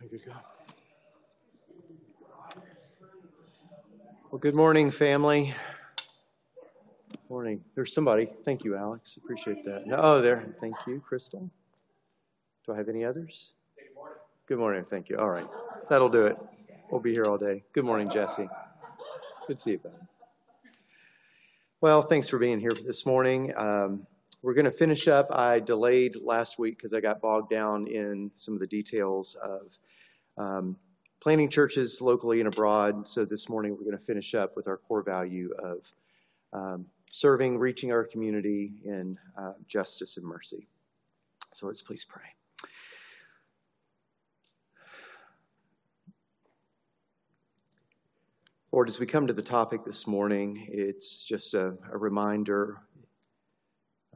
Good? Well, good morning, family. Morning. There's somebody. Thank you, Alex. Appreciate that. Oh, there. Thank you, Crystal. Do I have any others? Good morning. Thank you. All right. That'll do it. We'll be here all day. Good morning, Jesse. Good to see you, Ben. Well, thanks for being here this morning. Um, we're going to finish up. I delayed last week because I got bogged down in some of the details of um, planting churches locally and abroad. So this morning we're going to finish up with our core value of um, serving, reaching our community in uh, justice and mercy. So let's please pray. Lord, as we come to the topic this morning, it's just a, a reminder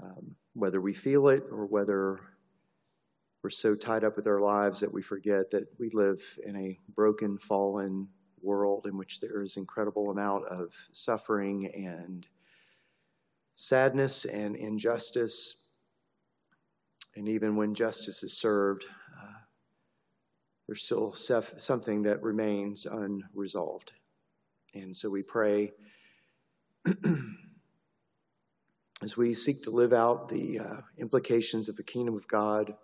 um, whether we feel it or whether we're so tied up with our lives that we forget that we live in a broken, fallen world in which there is incredible amount of suffering and sadness and injustice. And even when justice is served, uh, there's still something that remains unresolved. And so we pray as we seek to live out the uh, implications of the kingdom of God,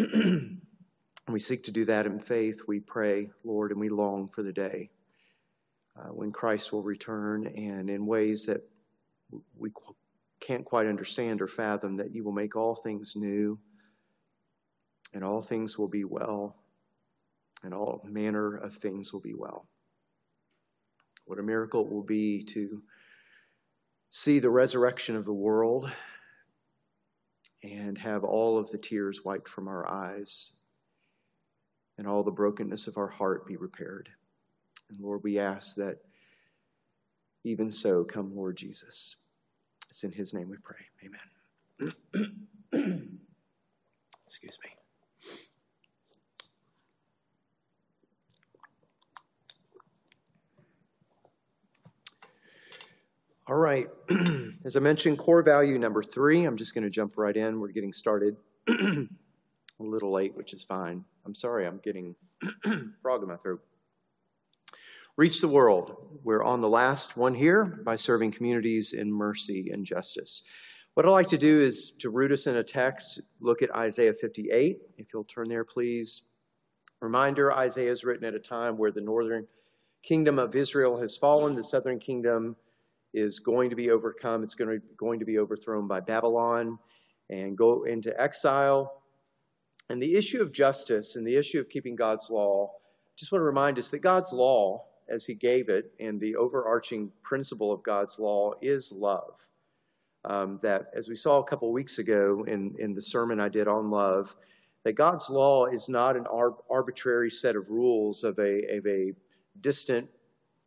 we seek to do that in faith, we pray, Lord, and we long for the day uh, when Christ will return and in ways that we can't quite understand or fathom, that you will make all things new and all things will be well and all manner of things will be well. What a miracle it will be to see the resurrection of the world and have all of the tears wiped from our eyes and all the brokenness of our heart be repaired. And Lord, we ask that even so, come, Lord Jesus. It's in his name we pray. Amen. Excuse me. All right. As I mentioned, core value number three. I'm just going to jump right in. We're getting started a little late, which is fine. I'm sorry, I'm getting frog in my throat. Reach the world. We're on the last one here by serving communities in mercy and justice. What I'd like to do is to root us in a text, look at Isaiah 58. If you'll turn there, please. Reminder Isaiah is written at a time where the northern kingdom of Israel has fallen, the southern kingdom is going to be overcome. It's going to, going to be overthrown by Babylon and go into exile. And the issue of justice and the issue of keeping God's law, just want to remind us that God's law, as He gave it, and the overarching principle of God's law is love. Um, that, as we saw a couple weeks ago in, in the sermon I did on love, that God's law is not an arbitrary set of rules of a, of a distant,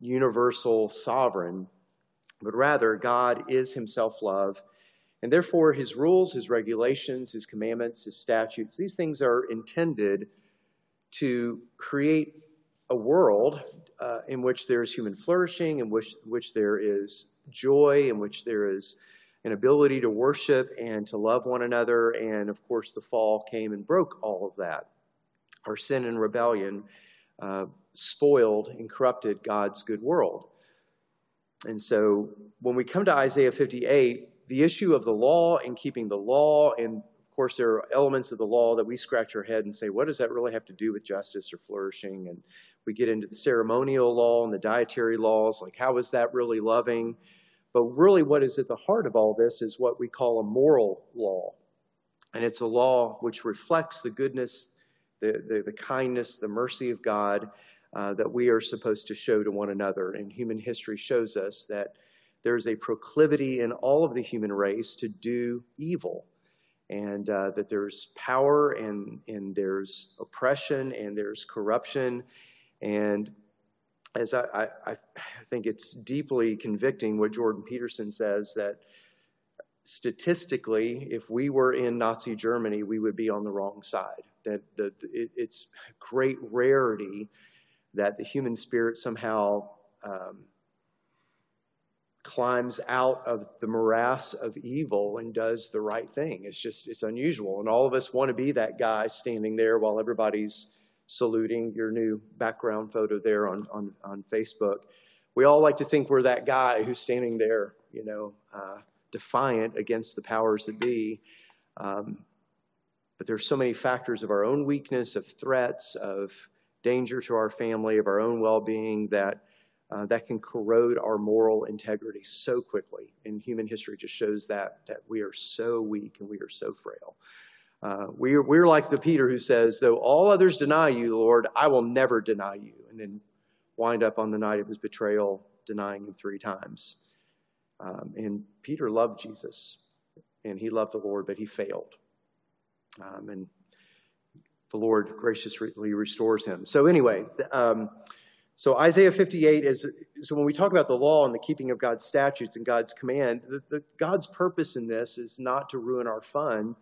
universal sovereign, but rather God is himself love. And therefore, his rules, his regulations, his commandments, his statutes, these things are intended to create a world uh, in which there is human flourishing, in which, which there is joy, in which there is an ability to worship and to love one another. And of course, the fall came and broke all of that. Our sin and rebellion uh, spoiled and corrupted God's good world. And so when we come to Isaiah 58, the issue of the law and keeping the law, and of course, there are elements of the law that we scratch our head and say, what does that really have to do with justice or flourishing? And we get into the ceremonial law and the dietary laws, like how is that really loving? But really, what is at the heart of all this is what we call a moral law. And it's a law which reflects the goodness, the, the, the kindness, the mercy of God uh, that we are supposed to show to one another. And human history shows us that there's a proclivity in all of the human race to do evil, and uh, that there's power and, and there's oppression and there's corruption. And as I, I, I think it's deeply convicting what Jordan Peterson says that statistically, if we were in Nazi Germany, we would be on the wrong side. That, that it, it's great rarity that the human spirit somehow um, climbs out of the morass of evil and does the right thing. It's just, it's unusual. And all of us want to be that guy standing there while everybody's saluting your new background photo there on, on, on Facebook. We all like to think we're that guy who's standing there, you know, uh, defiant against the powers that be. Um, but there's so many factors of our own weakness, of threats, of danger to our family, of our own well-being that uh, that can corrode our moral integrity so quickly. And human history just shows that that we are so weak and we are so frail. Uh, we're, we're like the Peter who says, Though all others deny you, Lord, I will never deny you. And then wind up on the night of his betrayal denying him three times. Um, and Peter loved Jesus and he loved the Lord, but he failed. Um, and the Lord graciously restores him. So, anyway, um, so Isaiah 58 is so when we talk about the law and the keeping of God's statutes and God's command, the, the, God's purpose in this is not to ruin our fun,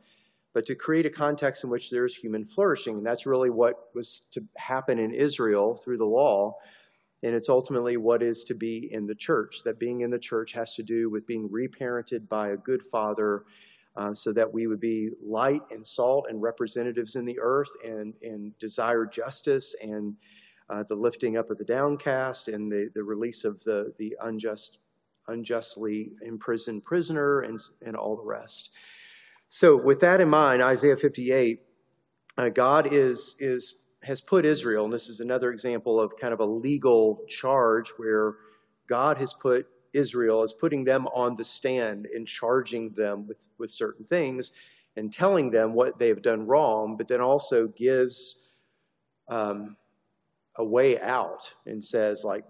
but to create a context in which there's human flourishing. And that's really what was to happen in Israel through the law. And it's ultimately what is to be in the church. That being in the church has to do with being reparented by a good father uh, so that we would be light and salt and representatives in the earth and, and desire justice and uh, the lifting up of the downcast and the, the release of the, the unjust, unjustly imprisoned prisoner and, and all the rest. So, with that in mind, Isaiah 58, uh, God is, is, has put Israel, and this is another example of kind of a legal charge where God has put Israel is putting them on the stand and charging them with, with certain things and telling them what they have done wrong, but then also gives um, a way out and says, like,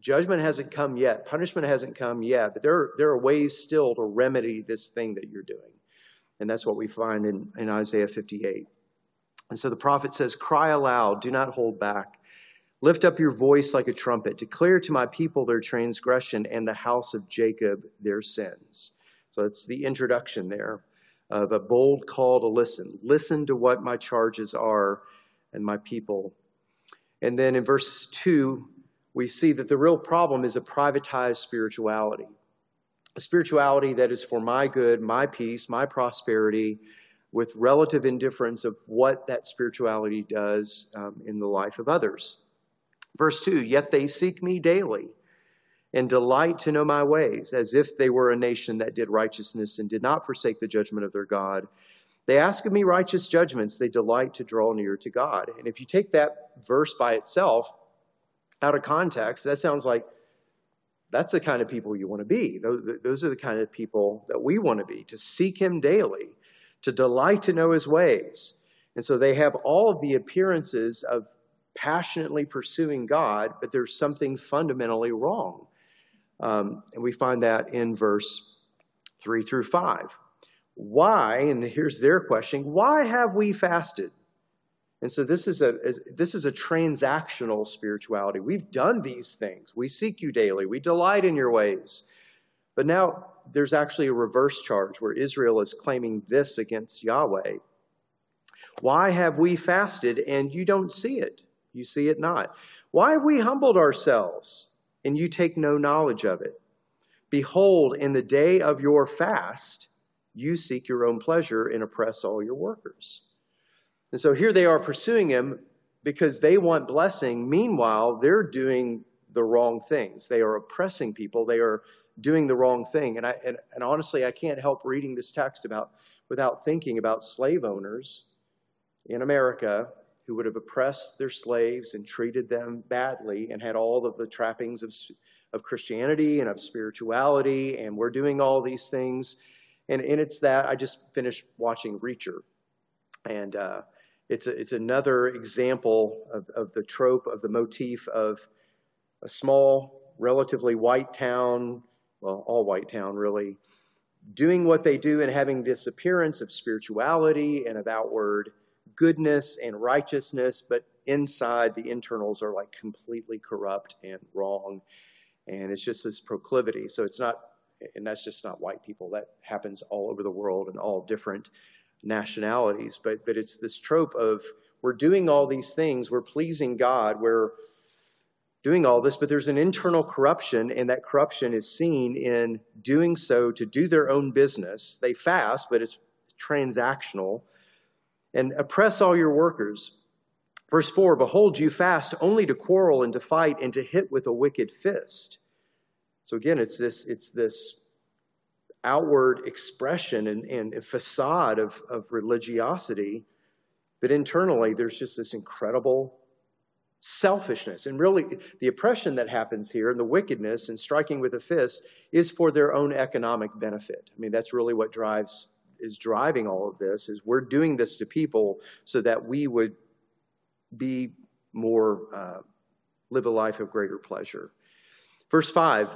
judgment hasn't come yet, punishment hasn't come yet, but there, there are ways still to remedy this thing that you're doing. And that's what we find in, in Isaiah 58. And so the prophet says, Cry aloud, do not hold back. Lift up your voice like a trumpet. Declare to my people their transgression and the house of Jacob their sins. So it's the introduction there of a bold call to listen. Listen to what my charges are and my people. And then in verse 2, we see that the real problem is a privatized spirituality a spirituality that is for my good, my peace, my prosperity, with relative indifference of what that spirituality does um, in the life of others. Verse 2 Yet they seek me daily and delight to know my ways, as if they were a nation that did righteousness and did not forsake the judgment of their God. They ask of me righteous judgments, they delight to draw near to God. And if you take that verse by itself out of context, that sounds like that's the kind of people you want to be. Those, are the kind of people that we want to be, to seek Him daily, to delight to know His ways. And so they have all of the appearances of passionately pursuing God, but there's something fundamentally wrong. Um, and we find that in verse 3 through 5. Why, and here's their question, why have we fasted? And so this is a this is a transactional spirituality. We've done these things. We seek you daily. We delight in your ways. But now there's actually a reverse charge where Israel is claiming this against Yahweh. Why have we fasted and you don't see it? You see it not. Why have we humbled ourselves and you take no knowledge of it? Behold, in the day of your fast, you seek your own pleasure and oppress all your workers. And so here they are pursuing him because they want blessing. Meanwhile, they're doing the wrong things. They are oppressing people. They are doing the wrong thing. And, I, and, and honestly, I can't help reading this text about without thinking about slave owners in America who would have oppressed their slaves and treated them badly and had all of the trappings of, of Christianity and of spirituality. And we're doing all these things. And, and it's that I just finished watching Reacher. And uh, it's, a, it's another example of, of the trope, of the motif of a small, relatively white town, well, all white town really, doing what they do and having this appearance of spirituality and of outward goodness and righteousness, but inside the internals are like completely corrupt and wrong. And it's just this proclivity. So it's not, and that's just not white people. That happens all over the world and all different nationalities, but, but it's this trope of we're doing all these things, we're pleasing God, we're doing all this, but there's an internal corruption, and that corruption is seen in doing so to do their own business. They fast, but it's transactional. And oppress all your workers. Verse 4 Behold, you fast only to quarrel and to fight and to hit with a wicked fist. So again, it's this, it's this outward expression and, and facade of, of religiosity, but internally there's just this incredible selfishness. And really, the oppression that happens here and the wickedness and striking with a fist is for their own economic benefit. I mean, that's really what drives is driving all of this is we're doing this to people so that we would be more uh, live a life of greater pleasure. Verse 5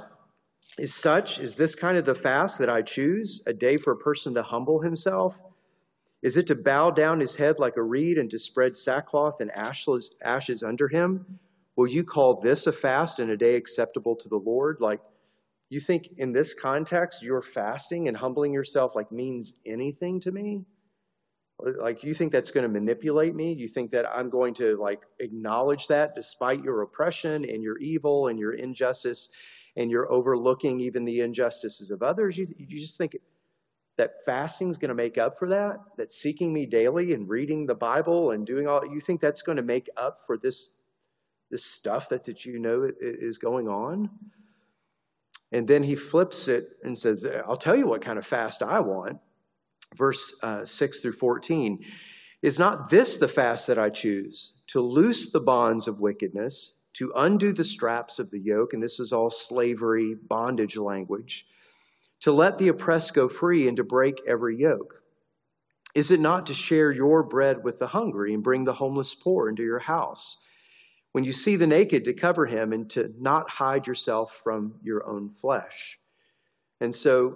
is such is this kind of the fast that I choose, a day for a person to humble himself? Is it to bow down his head like a reed and to spread sackcloth and ashes, under him? Will you call this a fast and a day acceptable to the Lord? Like, you think in this context, your fasting and humbling yourself like means anything to me? Like, you think that's going to manipulate me? You think that I'm going to like acknowledge that despite your oppression and your evil and your injustice and you're overlooking even the injustices of others? You, you just think that fasting is going to make up for that, that seeking me daily and reading the Bible and doing all, you think that's going to make up for this, this stuff that, that you know is going on? And then he flips it and says, I'll tell you what kind of fast I want. Verse uh, 6 through 14. Is not this the fast that I choose? To loose the bonds of wickedness, to undo the straps of the yoke, and this is all slavery, bondage language to let the oppressed go free and to break every yoke? Is it not to share your bread with the hungry and bring the homeless poor into your house? When you see the naked, to cover him and to not hide yourself from your own flesh. And so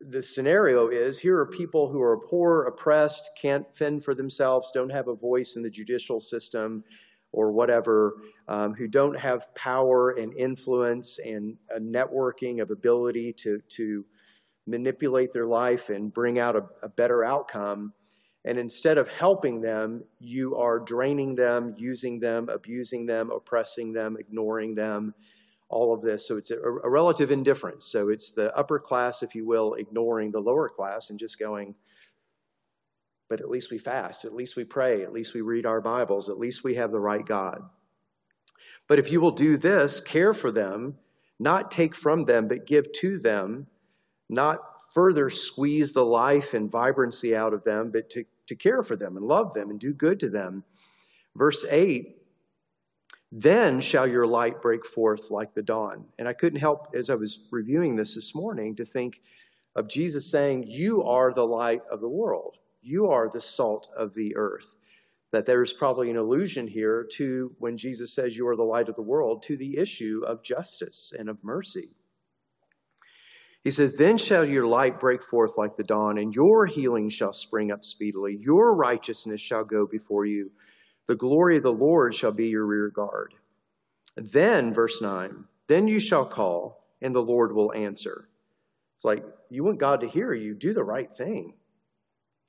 the scenario is here are people who are poor, oppressed, can't fend for themselves, don't have a voice in the judicial system, or whatever um, who don't have power and influence and a networking of ability to, to manipulate their life and bring out a, a better outcome. And instead of helping them, you are draining them, using them, abusing them, oppressing them, ignoring them, all of this. So it's a, a relative indifference. So it's the upper class, if you will, ignoring the lower class and just going, but at least we fast, at least we pray, at least we read our Bibles, at least we have the right God. But if you will do this, care for them, not take from them, but give to them, not further squeeze the life and vibrancy out of them, but to, to care for them and love them and do good to them. Verse 8 Then shall your light break forth like the dawn. And I couldn't help, as I was reviewing this this morning, to think of Jesus saying, You are the light of the world. You are the salt of the earth. That there's probably an allusion here to when Jesus says you are the light of the world, to the issue of justice and of mercy. He says, Then shall your light break forth like the dawn, and your healing shall spring up speedily. Your righteousness shall go before you. The glory of the Lord shall be your rear guard. Then, verse 9, then you shall call, and the Lord will answer. It's like you want God to hear you, do the right thing.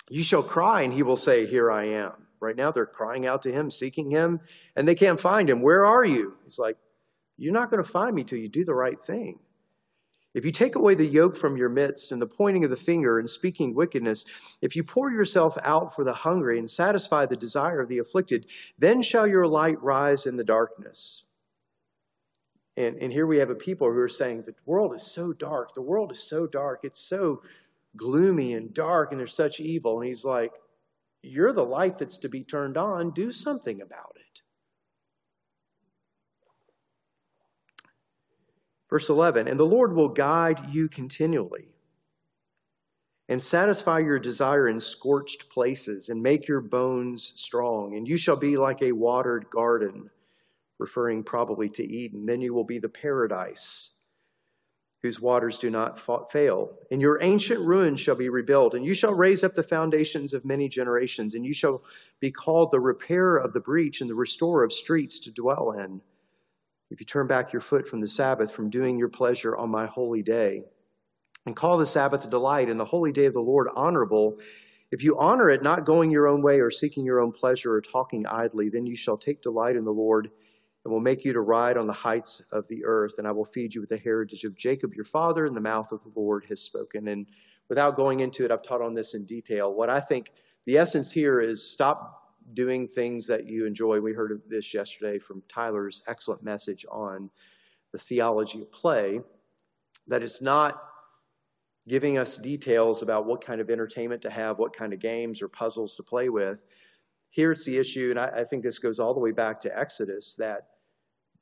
You shall cry, and he will say, Here I am. Right now, they're crying out to him, seeking him, and they can't find him. Where are you? He's like, You're not going to find me till you do the right thing. If you take away the yoke from your midst and the pointing of the finger and speaking wickedness, if you pour yourself out for the hungry and satisfy the desire of the afflicted, then shall your light rise in the darkness. And, and here we have a people who are saying, The world is so dark. The world is so dark. It's so gloomy and dark and there's such evil. And he's like, You're the light that's to be turned on. Do something about it. Verse 11 And the Lord will guide you continually and satisfy your desire in scorched places and make your bones strong. And you shall be like a watered garden, referring probably to Eden. Then you will be the paradise whose waters do not fail. And your ancient ruins shall be rebuilt, and you shall raise up the foundations of many generations, and you shall be called the repairer of the breach and the restorer of streets to dwell in. If you turn back your foot from the Sabbath, from doing your pleasure on my holy day, and call the Sabbath a delight and the holy day of the Lord honorable, if you honor it, not going your own way or seeking your own pleasure or talking idly, then you shall take delight in the Lord and will make you to ride on the heights of the earth, and I will feed you with the heritage of Jacob your father, and the mouth of the Lord has spoken. And without going into it, I've taught on this in detail. What I think the essence here is stop doing things that you enjoy. We heard of this yesterday from Tyler's excellent message on the theology of play. That it's not giving us details about what kind of entertainment to have, what kind of games or puzzles to play with. Here it's the issue, and I, I think this goes all the way back to Exodus that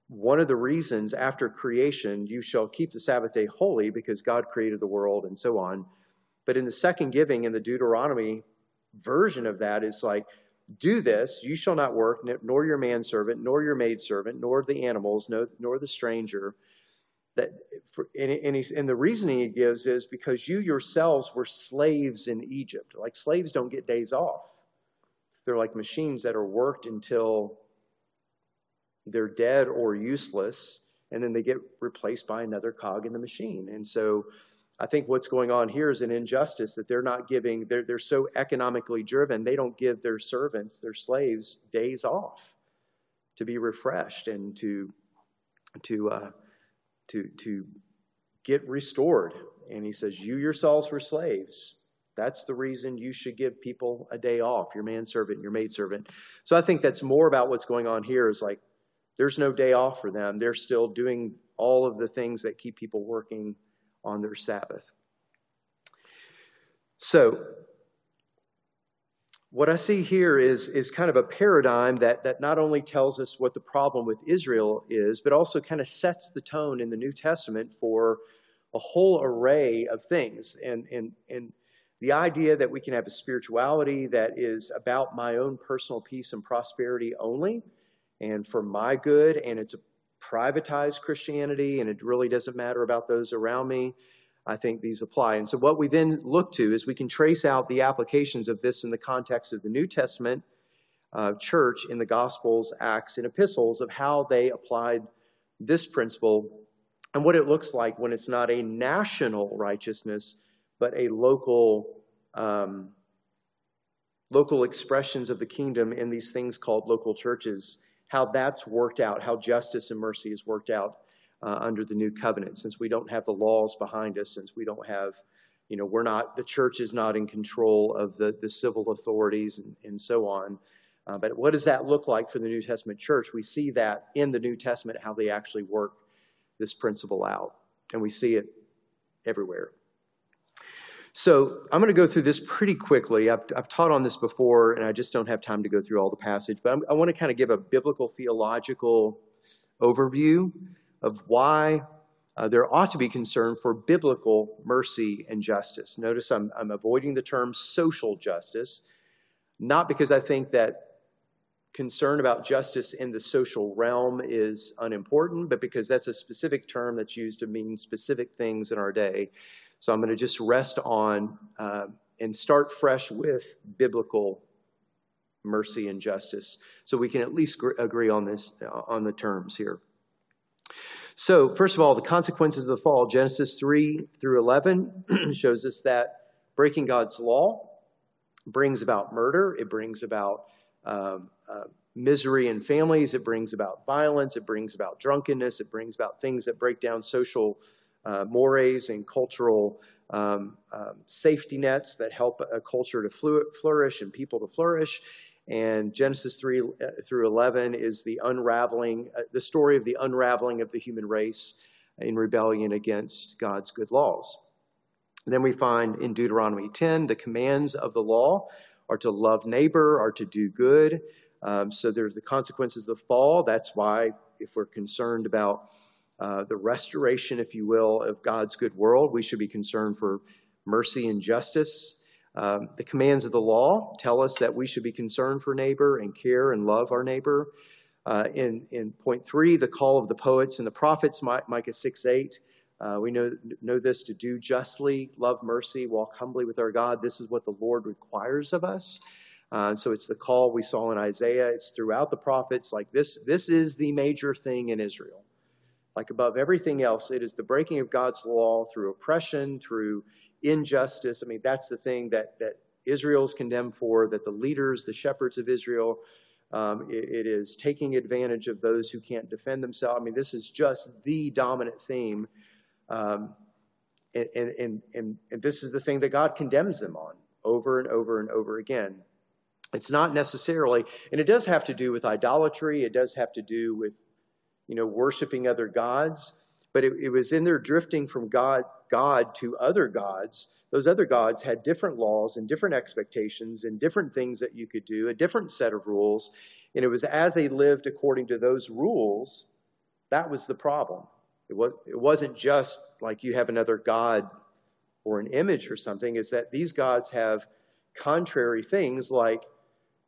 one of the reasons after creation you shall keep the Sabbath day holy because God created the world and so on. But in the second giving in the Deuteronomy version of that is like, do this, you shall not work, nor your manservant, nor your maidservant, nor the animals, nor the stranger. That for, and, and, and the reasoning he gives is because you yourselves were slaves in Egypt. Like slaves don't get days off. They're like machines that are worked until they're dead or useless, and then they get replaced by another cog in the machine. And so I think what's going on here is an injustice that they're not giving, they're, they're so economically driven, they don't give their servants, their slaves, days off to be refreshed and to, to, uh, to, to get restored. And he says, You yourselves were slaves. That's the reason you should give people a day off, your manservant, your maidservant. So I think that's more about what's going on here is like there's no day off for them. They're still doing all of the things that keep people working on their Sabbath. So, what I see here is, is kind of a paradigm that, that not only tells us what the problem with Israel is, but also kind of sets the tone in the New Testament for a whole array of things. And, and, and the idea that we can have a spirituality that is about my own personal peace and prosperity only, and for my good, and it's a privatized Christianity, and it really doesn't matter about those around me. I think these apply. And so, what we then look to is we can trace out the applications of this in the context of the New Testament uh, church in the Gospels, Acts, and Epistles of how they applied this principle and what it looks like when it's not a national righteousness, but a local. Um, local expressions of the kingdom in these things called local churches how that's worked out, how justice and mercy is worked out uh, under the new covenant, since we don't have the laws behind us, since we don't have, you know, we're not, the church is not in control of the, the civil authorities and, and so on. Uh, but what does that look like for the New Testament church? We see that in the New Testament, how they actually work this principle out. And we see it everywhere. So I'm going to go through this pretty quickly. I've, I've taught on this before, and I just don't have time to go through all the passage, but I'm, i want to kind of give a biblical theological overview of why uh, there ought to be concern for biblical mercy and justice. Notice I'm, I'm avoiding the term social justice, not because I think that concern about justice in the social realm is unimportant, but because that's a specific term that's used to mean specific things in our day. So I'm going to just rest on uh, and start fresh with biblical mercy and justice, so we can at least gr- agree on this uh, on the terms here. So first of all, the consequences of the fall. Genesis three through eleven shows us that breaking God's law brings about murder. It brings about um, uh, misery in families. It brings about violence. It brings about drunkenness. It brings about things that break down social uh, mores and cultural um, um, safety nets that help a culture to flourish and people to flourish. And Genesis 3 uh, through 11 is the unraveling, uh, the story of the unraveling of the human race in rebellion against God's good laws. And then we find in Deuteronomy 10 the commands of the law are to love neighbor, are to do good. Um, so there's the consequences of the fall. That's why, if we're concerned about uh, the restoration, if you will, of God's good world. We should be concerned for mercy and justice. Um, the commands of the law tell us that we should be concerned for neighbor and care and love our neighbor. Uh, in, in point three, the call of the poets and the prophets, Micah 6 8. Uh, we know, know this to do justly, love mercy, walk humbly with our God. This is what the Lord requires of us. Uh, so it's the call we saw in Isaiah. It's throughout the prophets. Like this, this is the major thing in Israel like above everything else, it is the breaking of God's law through oppression, through injustice. I mean, that's the thing that, that Israel's condemned for, that the leaders, the shepherds of Israel, um, it, it is taking advantage of those who can't defend themselves. I mean, this is just the dominant theme. Um, and, and, and, and this is the thing that God condemns them on over and over and over again. It's not necessarily, and it does have to do with idolatry. It does have to do with, you know, worshiping other gods. But it, it was in their drifting from God, God to other gods. Those other gods had different laws and different expectations and different things that you could do, a different set of rules. And it was as they lived according to those rules, that was the problem. It, was, it wasn't just like you have another God or an image or something, is that these gods have contrary things like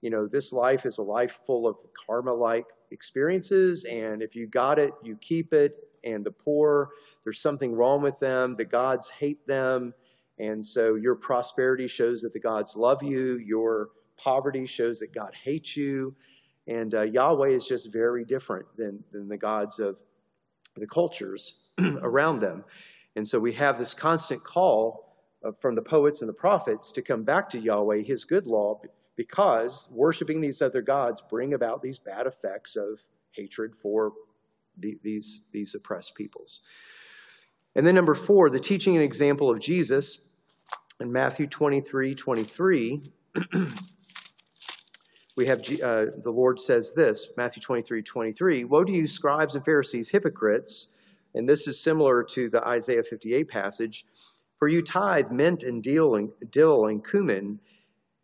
you know, this life is a life full of karma like experiences, and if you got it, you keep it. And the poor, there's something wrong with them. The gods hate them. And so your prosperity shows that the gods love you. Your poverty shows that God hates you. And uh, Yahweh is just very different than, than the gods of the cultures around them. And so we have this constant call uh, from the poets and the prophets to come back to Yahweh, his good law, because worshiping these other gods bring about these bad effects of hatred for the, these, these oppressed peoples. And then number four, the teaching and example of Jesus in Matthew 23, 23. we have uh, the Lord says this, Matthew 23, 23. Woe to you, scribes and Pharisees, hypocrites. And this is similar to the Isaiah 58 passage. For you tithe mint and dill and, dill and cumin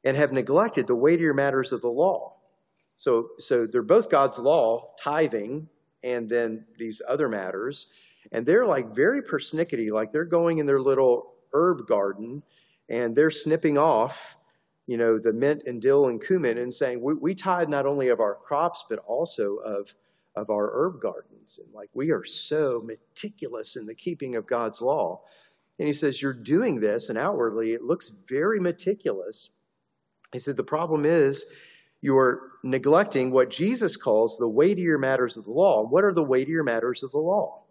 and have neglected the weightier matters of the law. So, so they're both God's law, tithing, and then these other matters. And they're like very persnickety, like they're going in their little herb garden and they're snipping off, you know, the mint and dill and cumin and saying, we, we tithe not only of our crops, but also of, of our herb gardens. And like we are so meticulous in the keeping of God's law. And he says, You're doing this, and outwardly it looks very meticulous, he said, The problem is you're neglecting what Jesus calls the weightier matters of the law. What are the weightier matters of the law?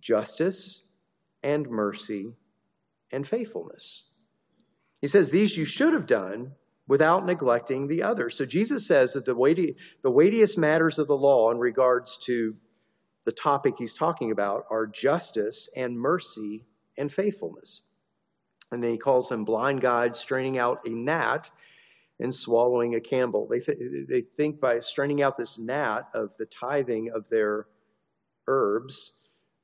Justice and mercy and faithfulness. He says, These you should have done without neglecting the others. So Jesus says that the, weighty, the weightiest matters of the law in regards to the topic he's talking about are justice and mercy and faithfulness. And then he calls them blind guides straining out a gnat and swallowing a camel. They, th- they think by straining out this gnat of the tithing of their herbs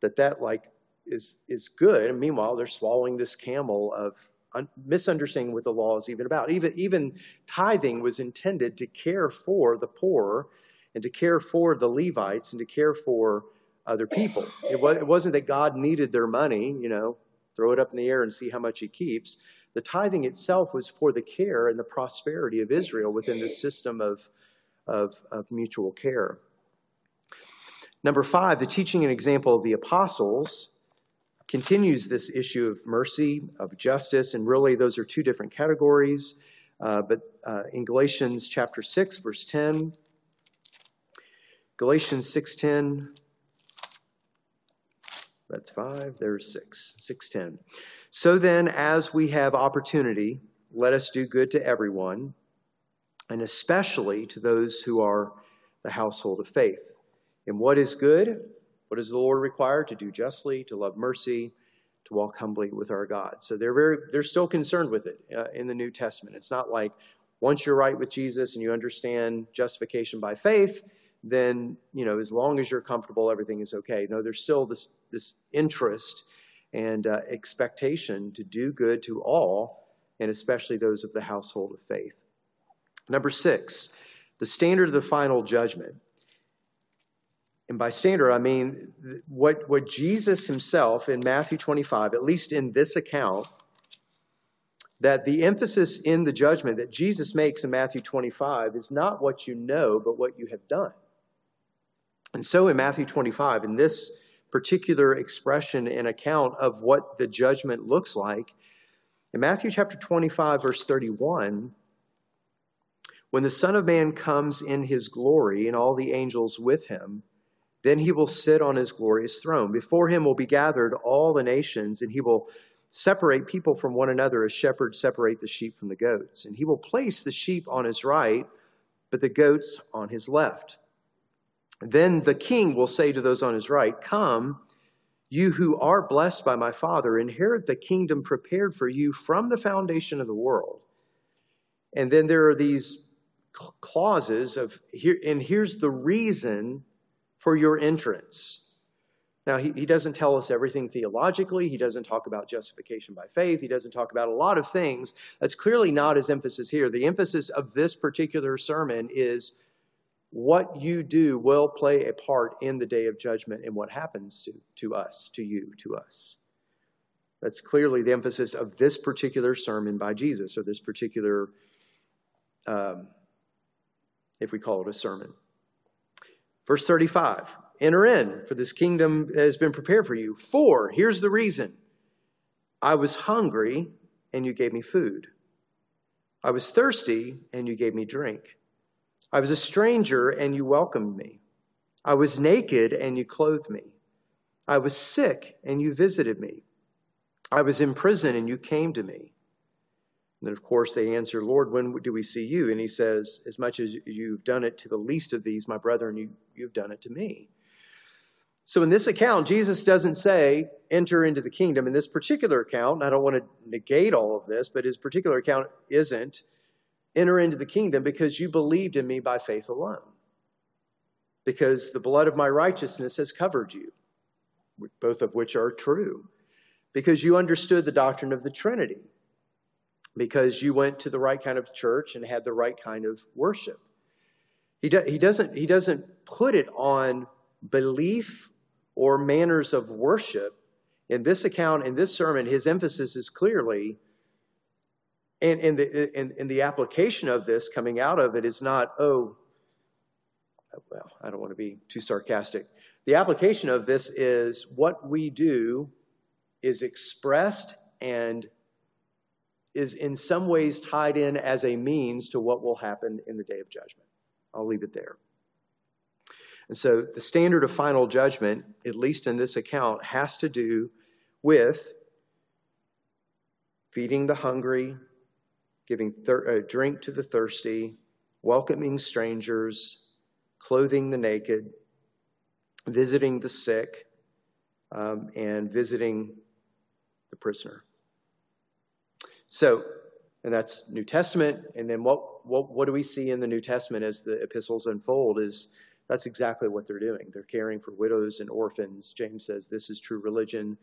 that that like is is good. And meanwhile, they're swallowing this camel of un- misunderstanding what the law is even about. Even even tithing was intended to care for the poor and to care for the Levites and to care for other people. It, was, it wasn't that God needed their money, you know, throw it up in the air and see how much He keeps. The tithing itself was for the care and the prosperity of Israel within this system of, of, of mutual care. Number five, the teaching and example of the apostles continues this issue of mercy, of justice, and really those are two different categories. Uh, but uh, in Galatians chapter 6, verse 10, Galatians 6:10, that's five, there's six, 610. So then, as we have opportunity, let us do good to everyone, and especially to those who are the household of faith. And what is good? What does the Lord require? To do justly, to love mercy, to walk humbly with our God. So they're very, they're still concerned with it uh, in the New Testament. It's not like once you're right with Jesus and you understand justification by faith, then you know as long as you're comfortable, everything is okay. No, there's still this this interest and uh, expectation to do good to all, and especially those of the household of faith. Number six, the standard of the final judgment. And by standard, I mean what, what Jesus himself in Matthew 25, at least in this account, that the emphasis in the judgment that Jesus makes in Matthew 25 is not what you know, but what you have done. And so in Matthew 25, in this particular expression and account of what the judgment looks like. In Matthew chapter 25, verse 31, when the Son of Man comes in his glory and all the angels with him, then he will sit on his glorious throne. Before him will be gathered all the nations, and he will separate people from one another as shepherds separate the sheep from the goats. And he will place the sheep on his right, but the goats on his left. Then the king will say to those on his right, Come, you who are blessed by my Father, inherit the kingdom prepared for you from the foundation of the world. And then there are these clauses of here, and here's the reason for your entrance. Now, he, he doesn't tell us everything theologically. He doesn't talk about justification by faith. He doesn't talk about a lot of things. That's clearly not his emphasis here. The emphasis of this particular sermon is what you do will play a part in the day of judgment and what happens to, to us, to you, to us. That's clearly the emphasis of this particular sermon by Jesus, or this particular, um, if we call it a sermon. Verse 35 Enter in, for this kingdom has been prepared for you. For, here's the reason I was hungry, and you gave me food. I was thirsty, and you gave me drink. I was a stranger, and you welcomed me. I was naked, and you clothed me. I was sick, and you visited me. I was in prison, and you came to me. And then, of course, they answer, Lord, when do we see you? And he says, As much as you've done it to the least of these, my brethren, you, you've done it to me. So in this account, Jesus doesn't say, enter into the kingdom. In this particular account, I don't want to negate all of this, but his particular account isn't, enter into the kingdom because you believed in me by faith alone. Because the blood of my righteousness has covered you, both of which are true. Because you understood the doctrine of the Trinity. Because you went to the right kind of church and had the right kind of worship. He, do, he, doesn't, he doesn't put it on belief or manners of worship. In this account, in this sermon, his emphasis is clearly, and, and, the, and, and the application of this coming out of it is not, oh, well, I don't want to be too sarcastic. The application of this is what we do is expressed and is in some ways tied in as a means to what will happen in the day of judgment. I'll leave it there. And so the standard of final judgment, at least in this account, has to do with feeding the hungry, giving thir- uh, drink to the thirsty, welcoming strangers, clothing the naked, visiting the sick, um, and visiting the prisoner. So, and that's New Testament. And then what, what, what do we see in the New Testament as the epistles unfold is that's exactly what they're doing. They're caring for widows and orphans. James says this is true religion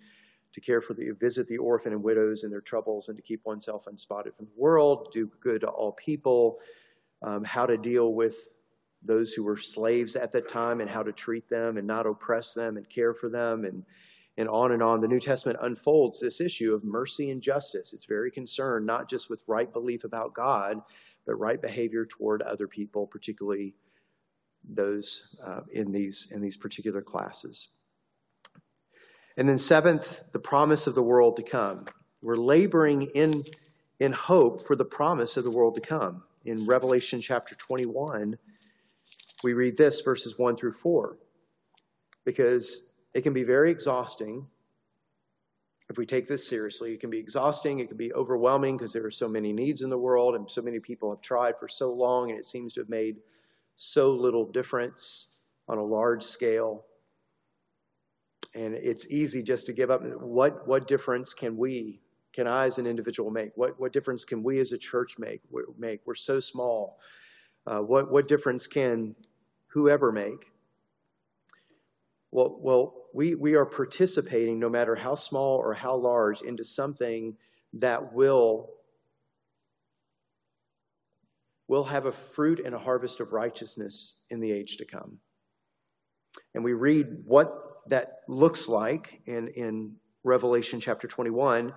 to care for the visit the orphan and widows in their troubles and to keep oneself unspotted from the world, do good to all people, um, how to deal with those who were slaves at that time and how to treat them and not oppress them and care for them and and on and on. The New Testament unfolds this issue of mercy and justice. It's very concerned not just with right belief about God, but right behavior toward other people, particularly those uh, in these in these particular classes. And then seventh, the promise of the world to come. We're laboring in in hope for the promise of the world to come. In Revelation chapter 21, we read this verses 1 through 4 because it can be very exhausting if we take this seriously. It can be exhausting, it can be overwhelming because there are so many needs in the world and so many people have tried for so long and it seems to have made so little difference on a large scale. And it's easy just to give up. What, what difference can we, can I as an individual make? What, what difference can we as a church make? make? We're so small. Uh, what, what difference can whoever make? Well, well we, we are participating, no matter how small or how large, into something that will we'll have a fruit and a harvest of righteousness in the age to come. And we read what that looks like in, in Revelation chapter 21.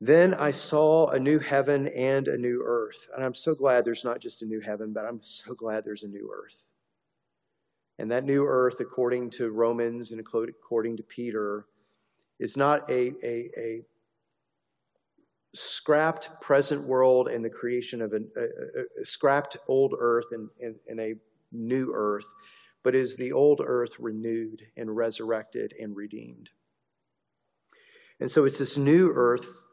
Then I saw a new heaven and a new earth. And I'm so glad there's not just a new heaven, but I'm so glad there's a new earth. And that new earth, according to Romans and according to Peter, is not a, a, a scrapped present world and the creation of a, a, a scrapped old earth and, and, and a new earth, but is the old earth renewed and resurrected and redeemed. And so it's this new earth.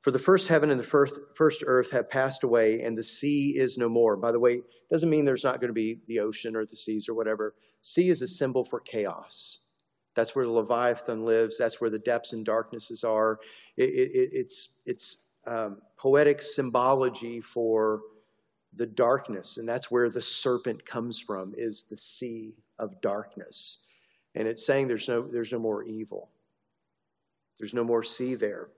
For the first heaven and the first, first earth have passed away, and the sea is no more. By the way, doesn't mean there's not going to be the ocean or the seas or whatever. Sea is a symbol for chaos. That's where the Leviathan lives. That's where the depths and darknesses are. It, it, it's, it's um, poetic symbology for the darkness, and that's where the serpent comes from, is the sea of darkness. And it's saying there's no, there's no more evil. There's no more sea there.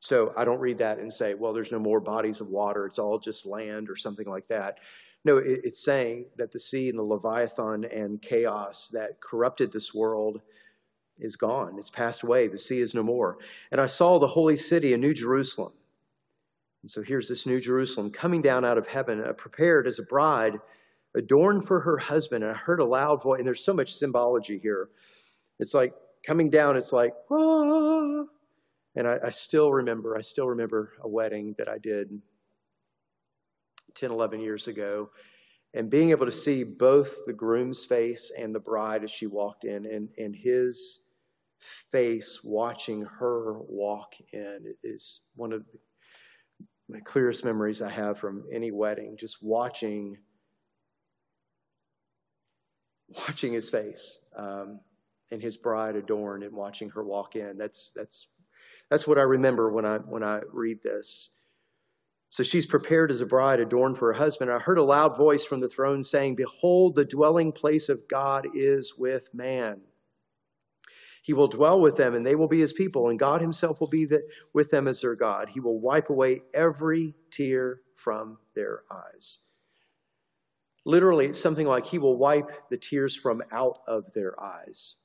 So I don't read that and say, well, there's no more bodies of water. It's all just land or something like that. No, it, it's saying that the sea and the Leviathan and chaos that corrupted this world is gone. It's passed away. The sea is no more. And I saw the holy city, a new Jerusalem. And so here's this new Jerusalem coming down out of heaven, uh, prepared as a bride, adorned for her husband. And I heard a loud voice, and there's so much symbology here. It's like coming down, it's like, ah. And I, I still remember, I still remember a wedding that I did 10, 11 years ago and being able to see both the groom's face and the bride as she walked in and, and his face watching her walk in is one of the clearest memories I have from any wedding, just watching watching his face um, and his bride adorned and watching her walk in. That's that's that's what I remember when I when I read this. So she's prepared as a bride adorned for her husband. I heard a loud voice from the throne saying, Behold, the dwelling place of God is with man. He will dwell with them, and they will be his people, and God himself will be with them as their God. He will wipe away every tear from their eyes. Literally, it's something like He will wipe the tears from out of their eyes.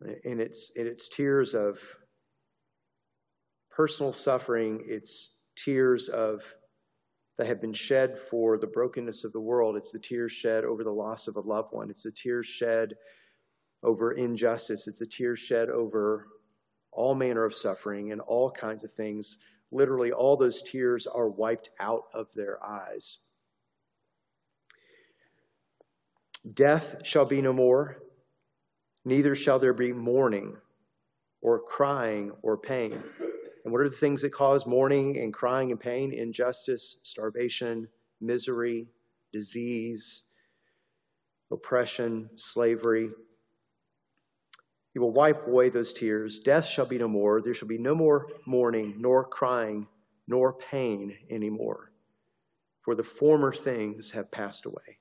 And it's, and it's tears of personal suffering, it's tears of that have been shed for the brokenness of the world. It's the tears shed over the loss of a loved one. It's the tears shed over injustice. It's the tears shed over all manner of suffering and all kinds of things. Literally, all those tears are wiped out of their eyes. Death shall be no more, neither shall there be mourning or crying or pain. And what are the things that cause mourning and crying and pain? Injustice, starvation, misery, disease, oppression, slavery. He will wipe away those tears. Death shall be no more. There shall be no more mourning, nor crying, nor pain anymore. For the former things have passed away.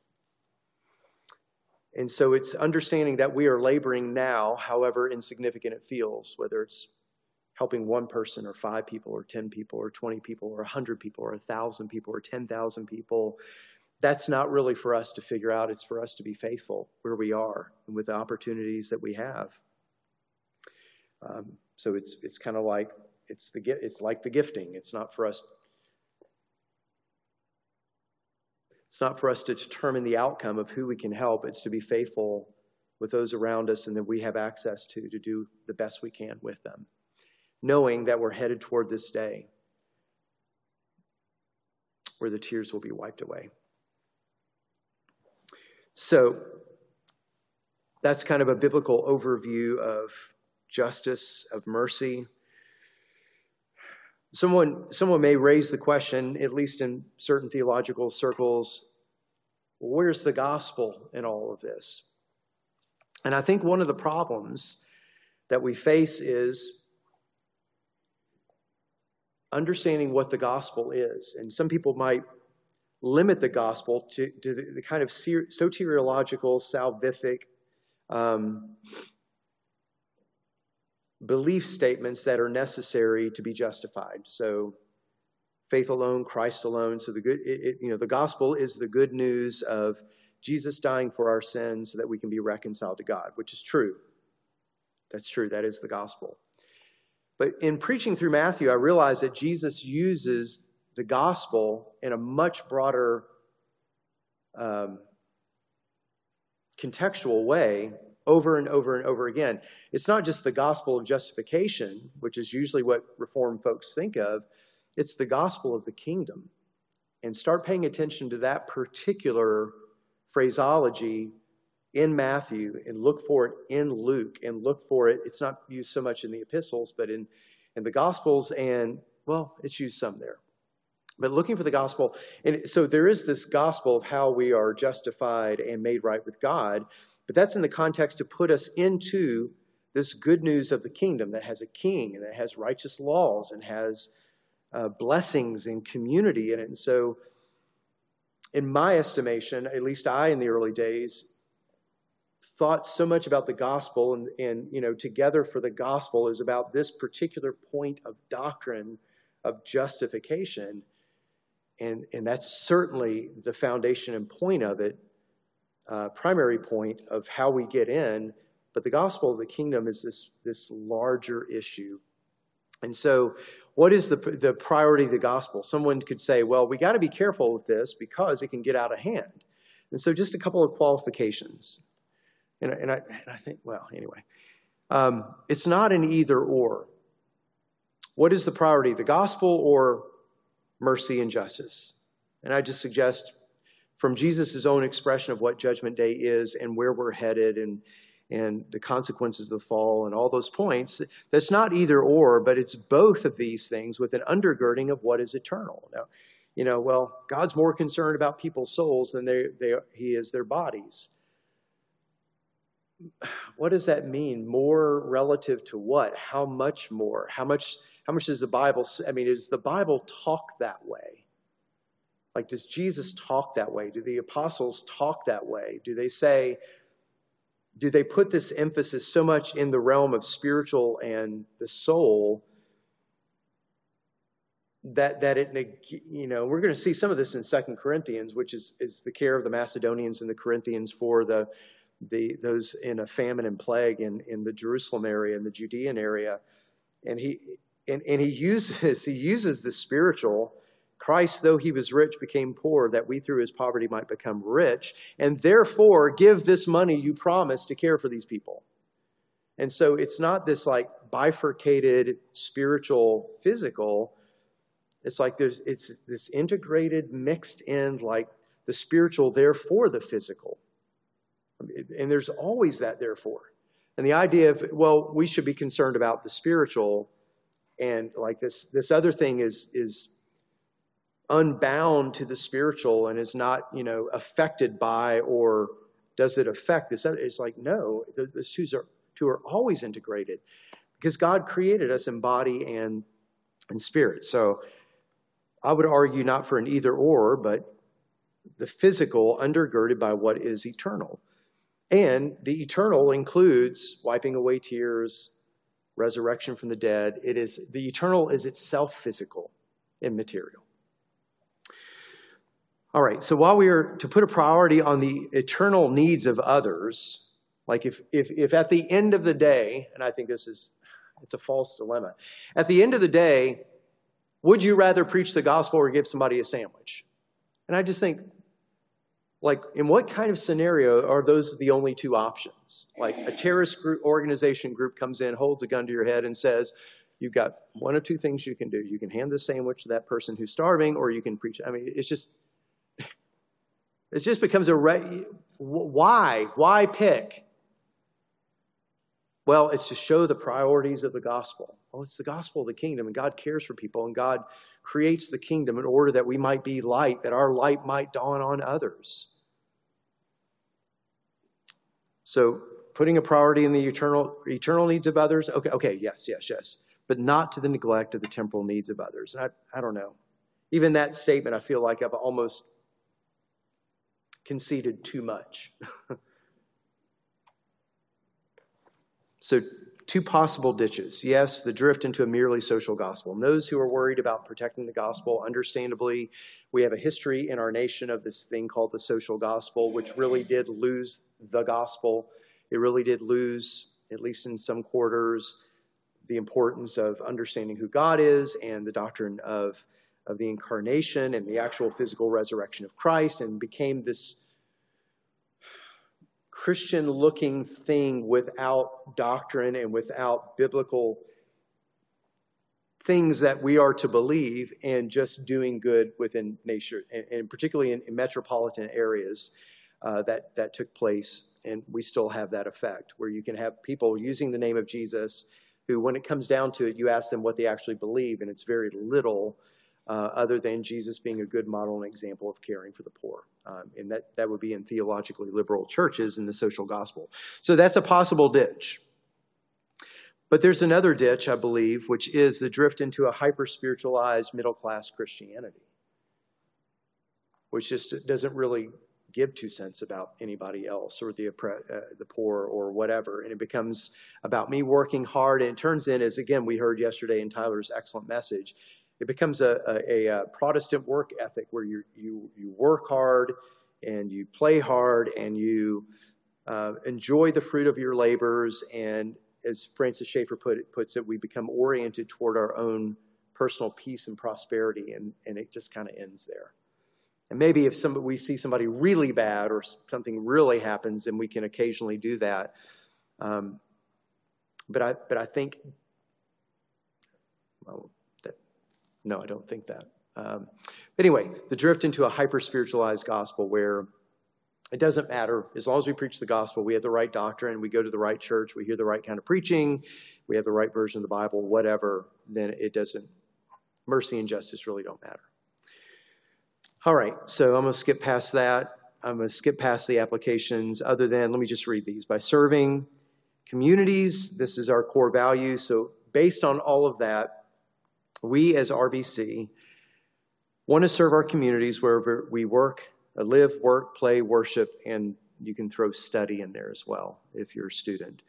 And so it's understanding that we are laboring now, however insignificant it feels, whether it's helping one person or five people or 10 people or 20 people or 100 people or 1,000 people or 10,000 people. That's not really for us to figure out. It's for us to be faithful where we are and with the opportunities that we have. Um, so it's it's kind of like it's the it's like the gifting. It's not for us It's not for us to determine the outcome of who we can help. It's to be faithful with those around us and that we have access to, to do the best we can with them, knowing that we're headed toward this day where the tears will be wiped away. So, that's kind of a biblical overview of justice, of mercy. Someone, someone may raise the question, at least in certain theological circles, where's the gospel in all of this? And I think one of the problems that we face is understanding what the gospel is. And some people might limit the gospel to, to the, the, kind of soteriological, salvific um, belief statements that are necessary to be justified. So, faith alone, Christ alone. So the good, it, it, you know, the gospel is the good news of Jesus dying for our sins so that we can be reconciled to God, which is true. That's true. That is the gospel. But in preaching through Matthew, I realized that Jesus uses the gospel in a much broader um, contextual way over and over and over again. It's not just the gospel of justification, which is usually what Reformed folks think of, it's the gospel of the kingdom. And start paying attention to that particular phraseology in Matthew and look for it in Luke and look for it. It's not used so much in the epistles, but in, in the gospels, and well, it's used some there. But looking for the gospel, and so there is this gospel of how we are justified and made right with God, but that's in the context to put us into this good news of the kingdom that has a king and that has righteous laws and has uh, blessings and community in it. And so, in my estimation, at least I in the early days, thought so much about the gospel and, and you know together for the gospel is about this particular point of doctrine of justification and and that's certainly the foundation and point of it uh, primary point of how we get in but the gospel of the kingdom is this this larger issue. And so what is the the priority of the gospel? Someone could say well we got to be careful with this because it can get out of hand. And so just a couple of qualifications. And, and, I, and I think, well, anyway, um, it's not an either or. What is the priority, the gospel or mercy and justice? And I just suggest from Jesus' own expression of what Judgment Day is and where we're headed and, and the consequences of the fall and all those points, that's not either or, but it's both of these things with an undergirding of what is eternal. Now, you know, well, God's more concerned about people's souls than they, they, he is their bodies what does that mean? More relative to what? How much more? How much? How much does the Bible? I mean, does the Bible talk that way? Like, does Jesus talk that way? Do the apostles talk that way? Do they say? Do they put this emphasis so much in the realm of spiritual and the soul that that it you know we're going to see some of this in Second Corinthians, which is is the care of the Macedonians and the Corinthians for the the, those in a famine and plague in, in the Jerusalem area, in the Judean area. And he, and, and he uses, he uses the spiritual. Christ, though he was rich, became poor, that we through his poverty might become rich, and therefore give this money you promised to care for these people. And so it's not this like bifurcated spiritual, physical. It's like there's it's this integrated, mixed in, like the spiritual, therefore the physical. And there's always that therefore. And the idea of, well, we should be concerned about the spiritual and like this this other thing is is unbound to the spiritual and is not, you know, affected by or does it affect this other? It's like, no, the, two are two are always integrated because God created us in body and in spirit. So I would argue not for an either or, but the physical undergirded by what is eternal. And the eternal includes wiping away tears, resurrection from the dead. It is the eternal is itself physical, immaterial. All right, so while we are to put a priority on the eternal needs of others, like if, if, if at the end of the day, and I think this is, it's a false dilemma. At the end of the day, would you rather preach the gospel or give somebody a sandwich? And I just think, like in what kind of scenario are those the only two options like a terrorist group organization group comes in holds a gun to your head and says you've got one of two things you can do you can hand the sandwich to that person who's starving or you can preach i mean it's just it just becomes a re- why why pick well it's to show the priorities of the gospel well it's the gospel of the kingdom and god cares for people and god creates the kingdom in order that we might be light, that our light might dawn on others. So, putting a priority in the eternal, eternal needs of others, okay, okay, yes, yes, yes, but not to the neglect of the temporal needs of others. I, I don't know. Even that statement, I feel like I've almost conceded too much. so, two possible ditches. Yes, the drift into a merely social gospel. And those who are worried about protecting the gospel, understandably, we have a history in our nation of this thing called the social gospel, which really did lose the gospel. It really did lose, at least in some quarters, the importance of understanding who God is and the doctrine of, of the incarnation and the actual physical resurrection of Christ, and became this Christian looking thing without doctrine and without biblical things that we are to believe and just doing good within nature, and, particularly in, in, metropolitan areas uh, that, that took place. And we still have that effect where you can have people using the name of Jesus who, when it comes down to it, you ask them what they actually believe, and it's very little uh, other than Jesus being a good model and example of caring for the poor. Um, and that, that would be in theologically liberal churches in the social gospel. So that's a possible ditch. But there's another ditch, I believe, which is the drift into a hyper spiritualized middle class Christianity, which just doesn't really give two cents about anybody else or the uh, the poor or whatever, and it becomes about me working hard. And it turns in, as again we heard yesterday in Tyler's excellent message, it becomes a, a, a Protestant work ethic where you you you work hard and you play hard and you uh, enjoy the fruit of your labors. And as Francis Schaeffer put it, puts it, we become oriented toward our own personal peace and prosperity, and, and it just kind of ends there. And maybe if somebody, we see somebody really bad or something really happens, then we can occasionally do that. Um, but I, but I think, well, no, I don't think that. Um, anyway, the drift into a hyper spiritualized gospel where it doesn't matter as long as we preach the gospel, we have the right doctrine, we go to the right church, we hear the right kind of preaching, we have the right version of the Bible, whatever. Then it doesn't. Mercy and justice really don't matter. All right, so I'm going to skip past that. I'm going to skip past the applications, other than, let me just read these. By serving communities, this is our core value. So, based on all of that, we as RBC want to serve our communities wherever we work, live, work, play, worship, and you can throw study in there as well if you're a student.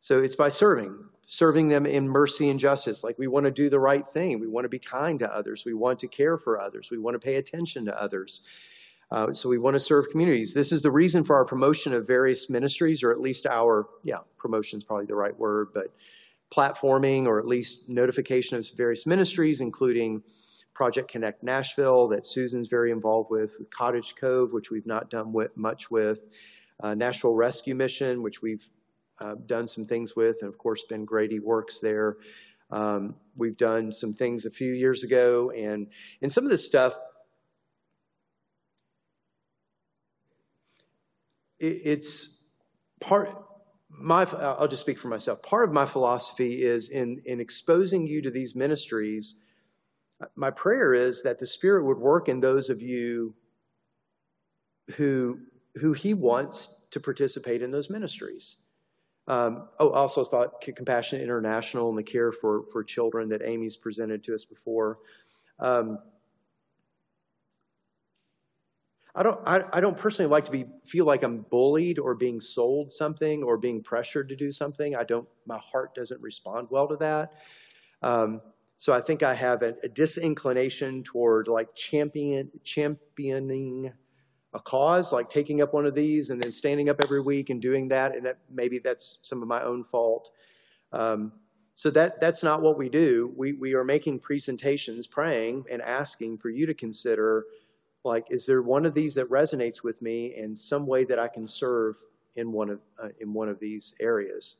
So it's by serving, serving them in mercy and justice. Like we want to do the right thing. We want to be kind to others. We want to care for others. We want to pay attention to others. Uh, so we want to serve communities. This is the reason for our promotion of various ministries, or at least our, yeah, promotion is probably the right word, but platforming or at least notification of various ministries, including Project Connect Nashville that Susan's very involved with, Cottage Cove, which we've not done with, much with, uh, Nashville Rescue Mission, which we've uh, done some things with, and of course, Ben Grady works there. Um, we've done some things a few years ago, and and some of this stuff. It, it's part my I'll just speak for myself. Part of my philosophy is in in exposing you to these ministries. My prayer is that the Spirit would work in those of you who who He wants to participate in those ministries. Um, oh, I also thought Compassion International and the care for, for children that Amy's presented to us before. Um, I don't, I, I, don't personally like to be feel like I'm bullied or being sold something or being pressured to do something. I don't. My heart doesn't respond well to that. Um, so I think I have a, a disinclination toward like champion championing a cause, like taking up one of these and then standing up every week and doing that, and that maybe that's some of my own fault. Um, so that that's not what we do. We we are making presentations, praying and asking for you to consider, like, is there one of these that resonates with me in some way that I can serve in one of uh, in one of these areas?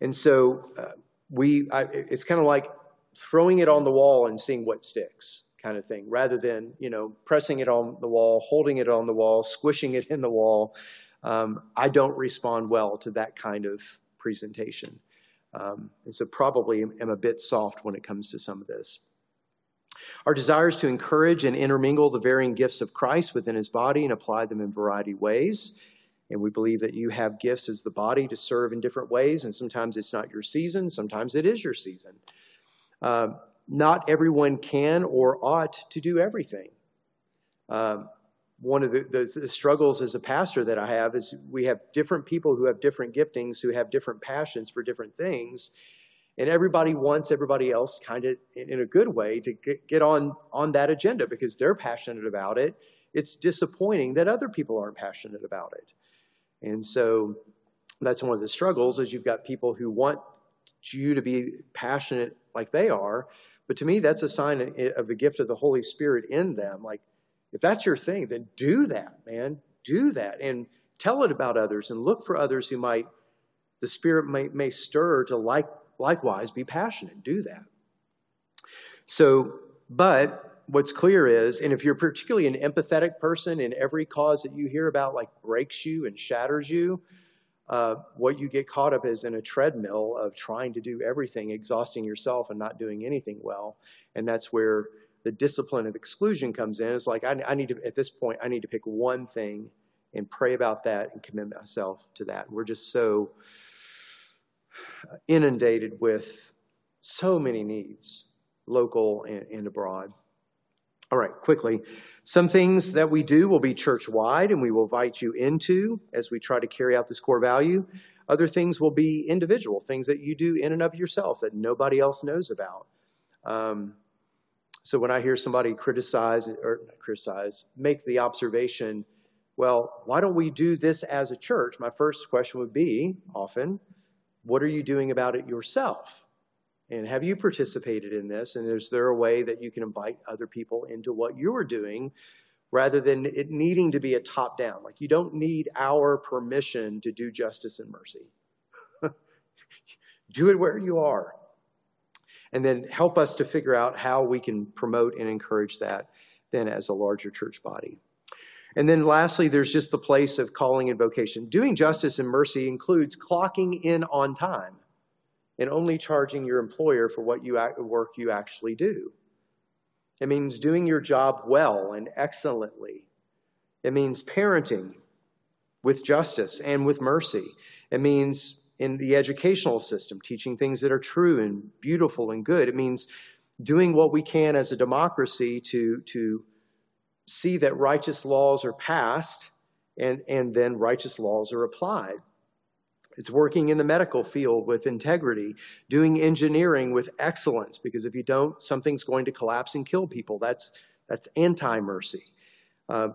And so uh, we, I, it's kind of like throwing it on the wall and seeing what sticks kind of thing, rather than you know pressing it on the wall, holding it on the wall, squishing it in the wall. Um, I don't respond well to that kind of presentation, um, and so probably am a bit soft when it comes to some of this. Our desire is to encourage and intermingle the varying gifts of Christ within His body and apply them in variety ways. And we believe that you have gifts as the body to serve in different ways, and sometimes it's not your season, sometimes it is your season. Uh, not everyone can or ought to do everything. Um, one of the, the, the, struggles as a pastor that I have is we have different people who have different giftings, who have different passions for different things, and everybody wants everybody else kind of in, a good way to get, get on on that agenda because they're passionate about it. It's disappointing that other people aren't passionate about it, and so that's one of the struggles. Is you've got people who want you to be passionate like they are, but to me, that's a sign of the gift of the Holy Spirit in them. Like, if that's your thing, then do that, man. Do that and tell it about others and look for others who might, the Spirit may, may stir to like, likewise be passionate. Do that. So, but what's clear is, and if you're particularly an empathetic person and every cause that you hear about like breaks you and shatters you, uh, what you get caught up is in a treadmill of trying to do everything, exhausting yourself and not doing anything well. And that's where the discipline of exclusion comes in. It's like, I, I need to, at this point, I need to pick one thing and pray about that and commit myself to that. We're just so inundated with so many needs, local and, and abroad. All right, quickly. Some things that we do will be church wide and we will invite you into as we try to carry out this core value. Other things will be individual, things that you do in and of yourself that nobody else knows about. Um, so when I hear somebody criticize or criticize, make the observation, well, why don't we do this as a church? My first question would be often, what are you doing about it yourself? And have you participated in this? And is there a way that you can invite other people into what you're doing rather than it needing to be a top down? Like, you don't need our permission to do justice and mercy. do it where you are. And then help us to figure out how we can promote and encourage that then as a larger church body. And then lastly, there's just the place of calling and vocation. Doing justice and mercy includes clocking in on time and only charging your employer for what you work you actually do. It means doing your job well and excellently. It means parenting with justice and with mercy. It means in the educational system, teaching things that are true and beautiful and good. It means doing what we can as a democracy to, to see that righteous laws are passed and, and then righteous laws are applied. It's working in the medical field with integrity, doing engineering with excellence, because if you don't, something's going to collapse and kill people. That's, that's anti mercy. Uh,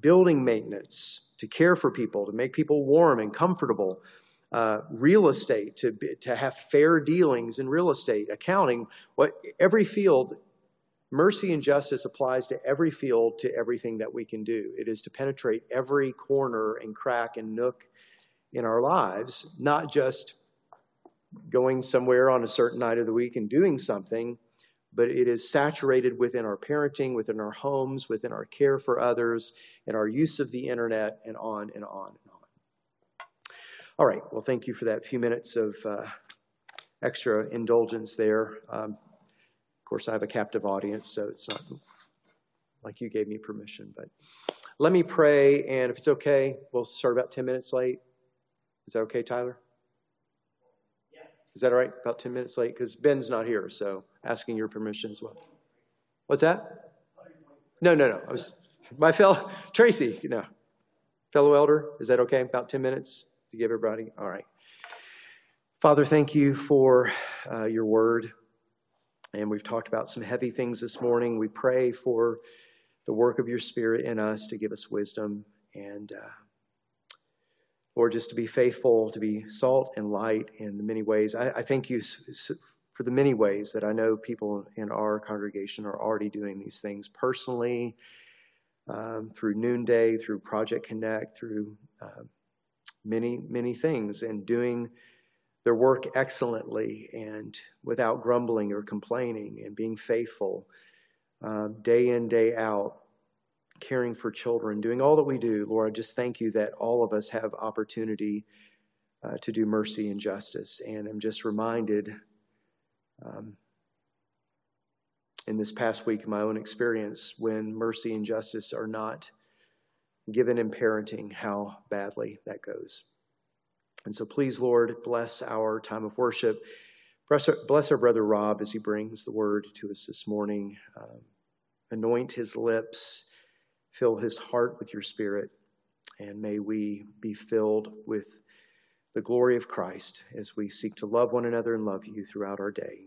building maintenance, to care for people, to make people warm and comfortable. Uh, real estate, to, to have fair dealings in real estate, accounting, what every field, mercy and justice applies to every field, to everything that we can do. It is to penetrate every corner and crack and nook in our lives, not just going somewhere on a certain night of the week and doing something, but it is saturated within our parenting, within our homes, within our care for others, and our use of the internet, and on and on and on. All right, well, thank you for that few minutes of uh, extra indulgence there. Um, course, I have a captive audience, so it's not like you gave me permission, but let me pray, and if it's okay, we'll start about 10 minutes late. Is that okay, Tyler? Yeah. Is that all right? About 10 minutes late? Because Ben's not here, so asking your permission as well. What's that? No, no, no. I was my fellow Tracy, you know, fellow elder. Is that okay? About 10 minutes to give everybody? All right. Father, thank you for uh, your word. And we've talked about some heavy things this morning. We pray for the work of your spirit in us to give us wisdom and uh, Lord, just to be faithful, to be salt and light in the many ways. I, I thank you for the many ways that I know people in our congregation are already doing these things personally, um, through Noonday, through Project Connect, through uh, many, many things, and doing their work excellently and without grumbling or complaining and being faithful uh, day in, day out caring for children, doing all that we do, Lord, I just thank you that all of us have opportunity uh, to do mercy and justice. And I'm just reminded um, in this past week, my own experience, when mercy and justice are not given in parenting, how badly that goes. And so please, Lord, bless our time of worship. Bless our, bless our brother Rob as he brings the word to us this morning. Um, anoint his lips Fill his heart with your spirit, and may we be filled with the glory of Christ as we seek to love one another and love you throughout our day.